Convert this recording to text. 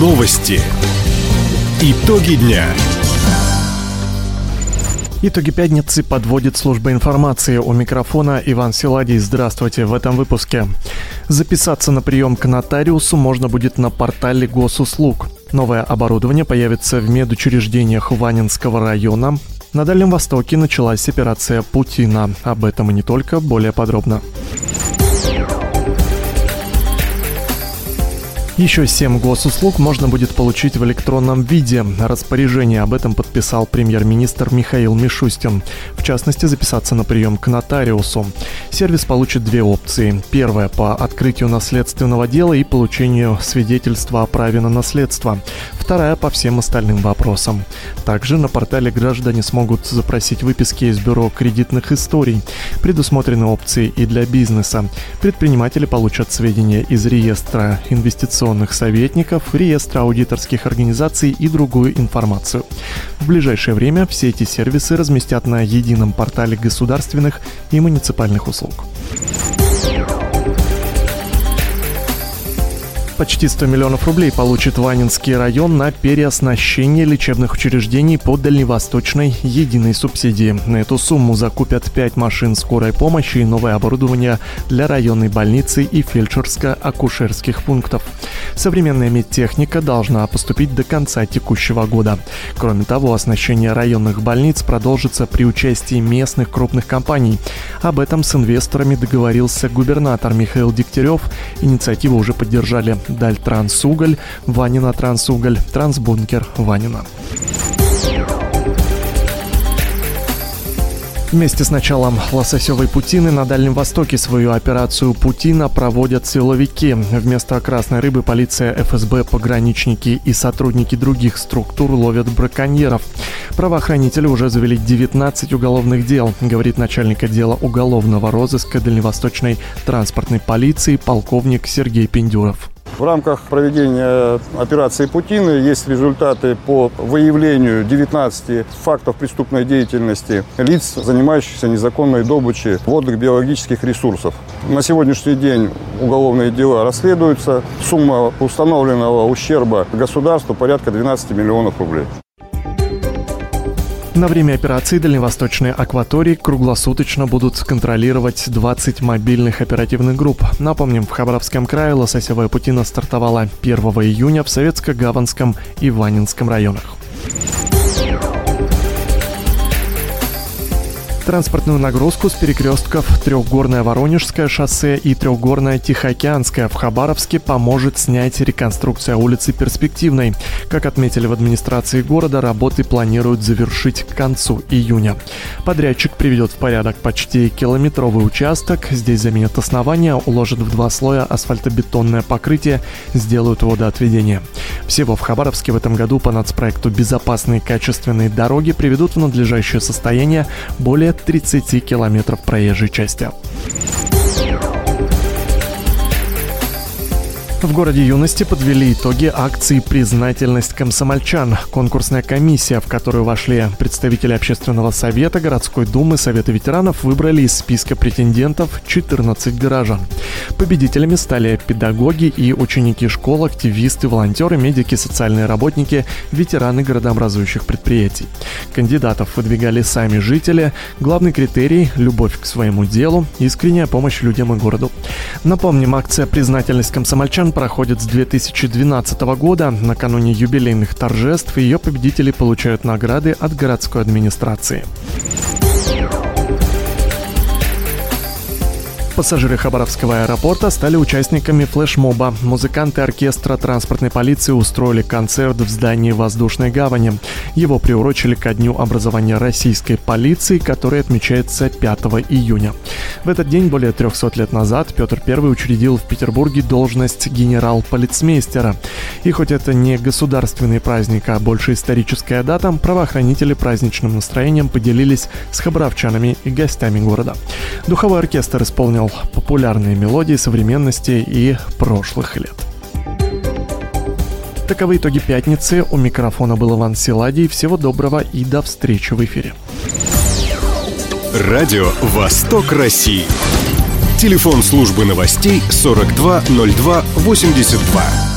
Новости. Итоги дня. Итоги пятницы подводит служба информации. У микрофона Иван Силадий. Здравствуйте. В этом выпуске. Записаться на прием к нотариусу можно будет на портале госуслуг. Новое оборудование появится в медучреждениях Ванинского района. На Дальнем Востоке началась операция Путина. Об этом и не только, более подробно. Еще 7 госуслуг можно будет получить в электронном виде. Распоряжение об этом подписал премьер-министр Михаил Мишустин. В частности, записаться на прием к нотариусу. Сервис получит две опции. Первая – по открытию наследственного дела и получению свидетельства о праве на наследство. Вторая – по всем остальным вопросам. Также на портале граждане смогут запросить выписки из бюро кредитных историй. Предусмотрены опции и для бизнеса. Предприниматели получат сведения из реестра инвестиционных информационных советников, реестра аудиторских организаций и другую информацию. В ближайшее время все эти сервисы разместят на едином портале государственных и муниципальных услуг. Почти 100 миллионов рублей получит Ванинский район на переоснащение лечебных учреждений по дальневосточной единой субсидии. На эту сумму закупят 5 машин скорой помощи и новое оборудование для районной больницы и фельдшерско-акушерских пунктов. Современная медтехника должна поступить до конца текущего года. Кроме того, оснащение районных больниц продолжится при участии местных крупных компаний. Об этом с инвесторами договорился губернатор Михаил Дегтярев. Инициативу уже поддержали Дальтрансуголь, Ванина Трансуголь, Трансбункер Ванина. Вместе с началом лососевой путины на Дальнем Востоке свою операцию «Путина» проводят силовики. Вместо красной рыбы полиция, ФСБ, пограничники и сотрудники других структур ловят браконьеров. Правоохранители уже завели 19 уголовных дел, говорит начальник отдела уголовного розыска Дальневосточной транспортной полиции полковник Сергей Пендюров. В рамках проведения операции «Путины» есть результаты по выявлению 19 фактов преступной деятельности лиц, занимающихся незаконной добычей водных биологических ресурсов. На сегодняшний день уголовные дела расследуются. Сумма установленного ущерба государству порядка 12 миллионов рублей. На время операции дальневосточной акватории круглосуточно будут контролировать 20 мобильных оперативных групп. Напомним, в Хабаровском крае лососевая путина стартовала 1 июня в Советско-Гаванском и Ванинском районах. Транспортную нагрузку с перекрестков Трехгорное Воронежское шоссе и Трехгорное Тихоокеанское в Хабаровске поможет снять реконструкция улицы Перспективной. Как отметили в администрации города, работы планируют завершить к концу июня. Подрядчик приведет в порядок почти километровый участок. Здесь заменят основания, уложат в два слоя асфальтобетонное покрытие, сделают водоотведение. Всего в Хабаровске в этом году по нацпроекту «Безопасные качественные дороги» приведут в надлежащее состояние более 30 километров проезжей части. В городе юности подвели итоги акции «Признательность комсомольчан». Конкурсная комиссия, в которую вошли представители Общественного совета, городской думы, Совета ветеранов, выбрали из списка претендентов 14 горожан. Победителями стали педагоги и ученики школ, активисты, волонтеры, медики, социальные работники, ветераны городообразующих предприятий. Кандидатов выдвигали сами жители. Главный критерий – любовь к своему делу, искренняя помощь людям и городу. Напомним, акция «Признательность комсомольчан» проходит с 2012 года. Накануне юбилейных торжеств ее победители получают награды от городской администрации. Пассажиры Хабаровского аэропорта стали участниками флешмоба. Музыканты оркестра транспортной полиции устроили концерт в здании воздушной гавани. Его приурочили ко дню образования российской полиции, который отмечается 5 июня. В этот день, более 300 лет назад, Петр I учредил в Петербурге должность генерал-полицмейстера. И хоть это не государственный праздник, а больше историческая дата, правоохранители праздничным настроением поделились с хабаровчанами и гостями города. Духовой оркестр исполнил популярные мелодии современности и прошлых лет. Таковы итоги пятницы. У микрофона был Иван Силадий. Всего доброго и до встречи в эфире. Радио «Восток России». Телефон службы новостей 420282.